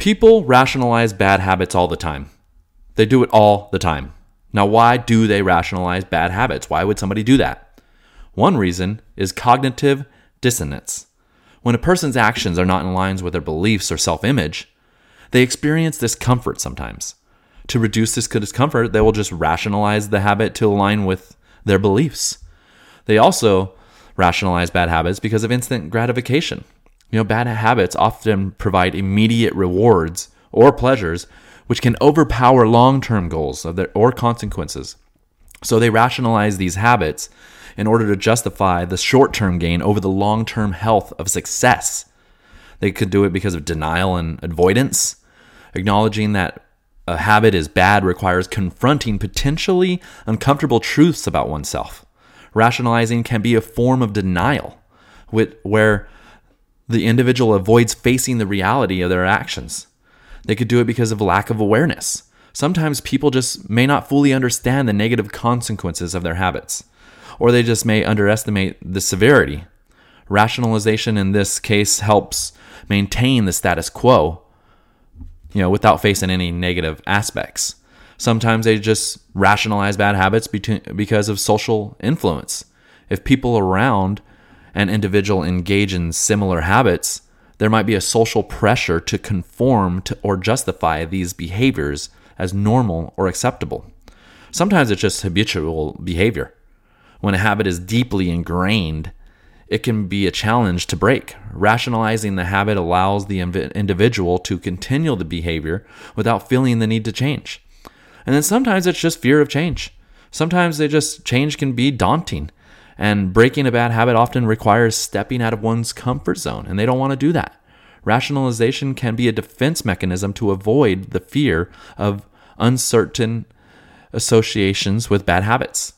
People rationalize bad habits all the time. They do it all the time. Now, why do they rationalize bad habits? Why would somebody do that? One reason is cognitive dissonance. When a person's actions are not in lines with their beliefs or self image, they experience discomfort sometimes. To reduce this discomfort, they will just rationalize the habit to align with their beliefs. They also rationalize bad habits because of instant gratification. You know, bad habits often provide immediate rewards or pleasures which can overpower long-term goals of their, or consequences. So they rationalize these habits in order to justify the short-term gain over the long-term health of success. They could do it because of denial and avoidance, acknowledging that a habit is bad requires confronting potentially uncomfortable truths about oneself. Rationalizing can be a form of denial, where the individual avoids facing the reality of their actions. They could do it because of lack of awareness. Sometimes people just may not fully understand the negative consequences of their habits, or they just may underestimate the severity. Rationalization in this case helps maintain the status quo, you know, without facing any negative aspects. Sometimes they just rationalize bad habits because of social influence. If people around an individual engage in similar habits, there might be a social pressure to conform to or justify these behaviors as normal or acceptable. Sometimes it's just habitual behavior. When a habit is deeply ingrained, it can be a challenge to break. Rationalizing the habit allows the individual to continue the behavior without feeling the need to change. And then sometimes it's just fear of change. Sometimes they just change can be daunting and breaking a bad habit often requires stepping out of one's comfort zone, and they don't want to do that. Rationalization can be a defense mechanism to avoid the fear of uncertain associations with bad habits.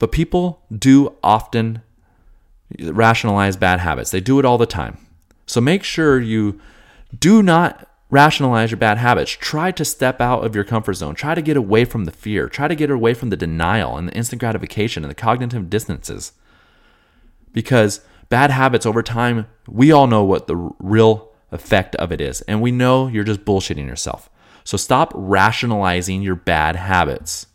But people do often rationalize bad habits, they do it all the time. So make sure you do not rationalize your bad habits. Try to step out of your comfort zone. Try to get away from the fear. Try to get away from the denial and the instant gratification and the cognitive dissonances. Because bad habits over time, we all know what the real effect of it is. And we know you're just bullshitting yourself. So stop rationalizing your bad habits.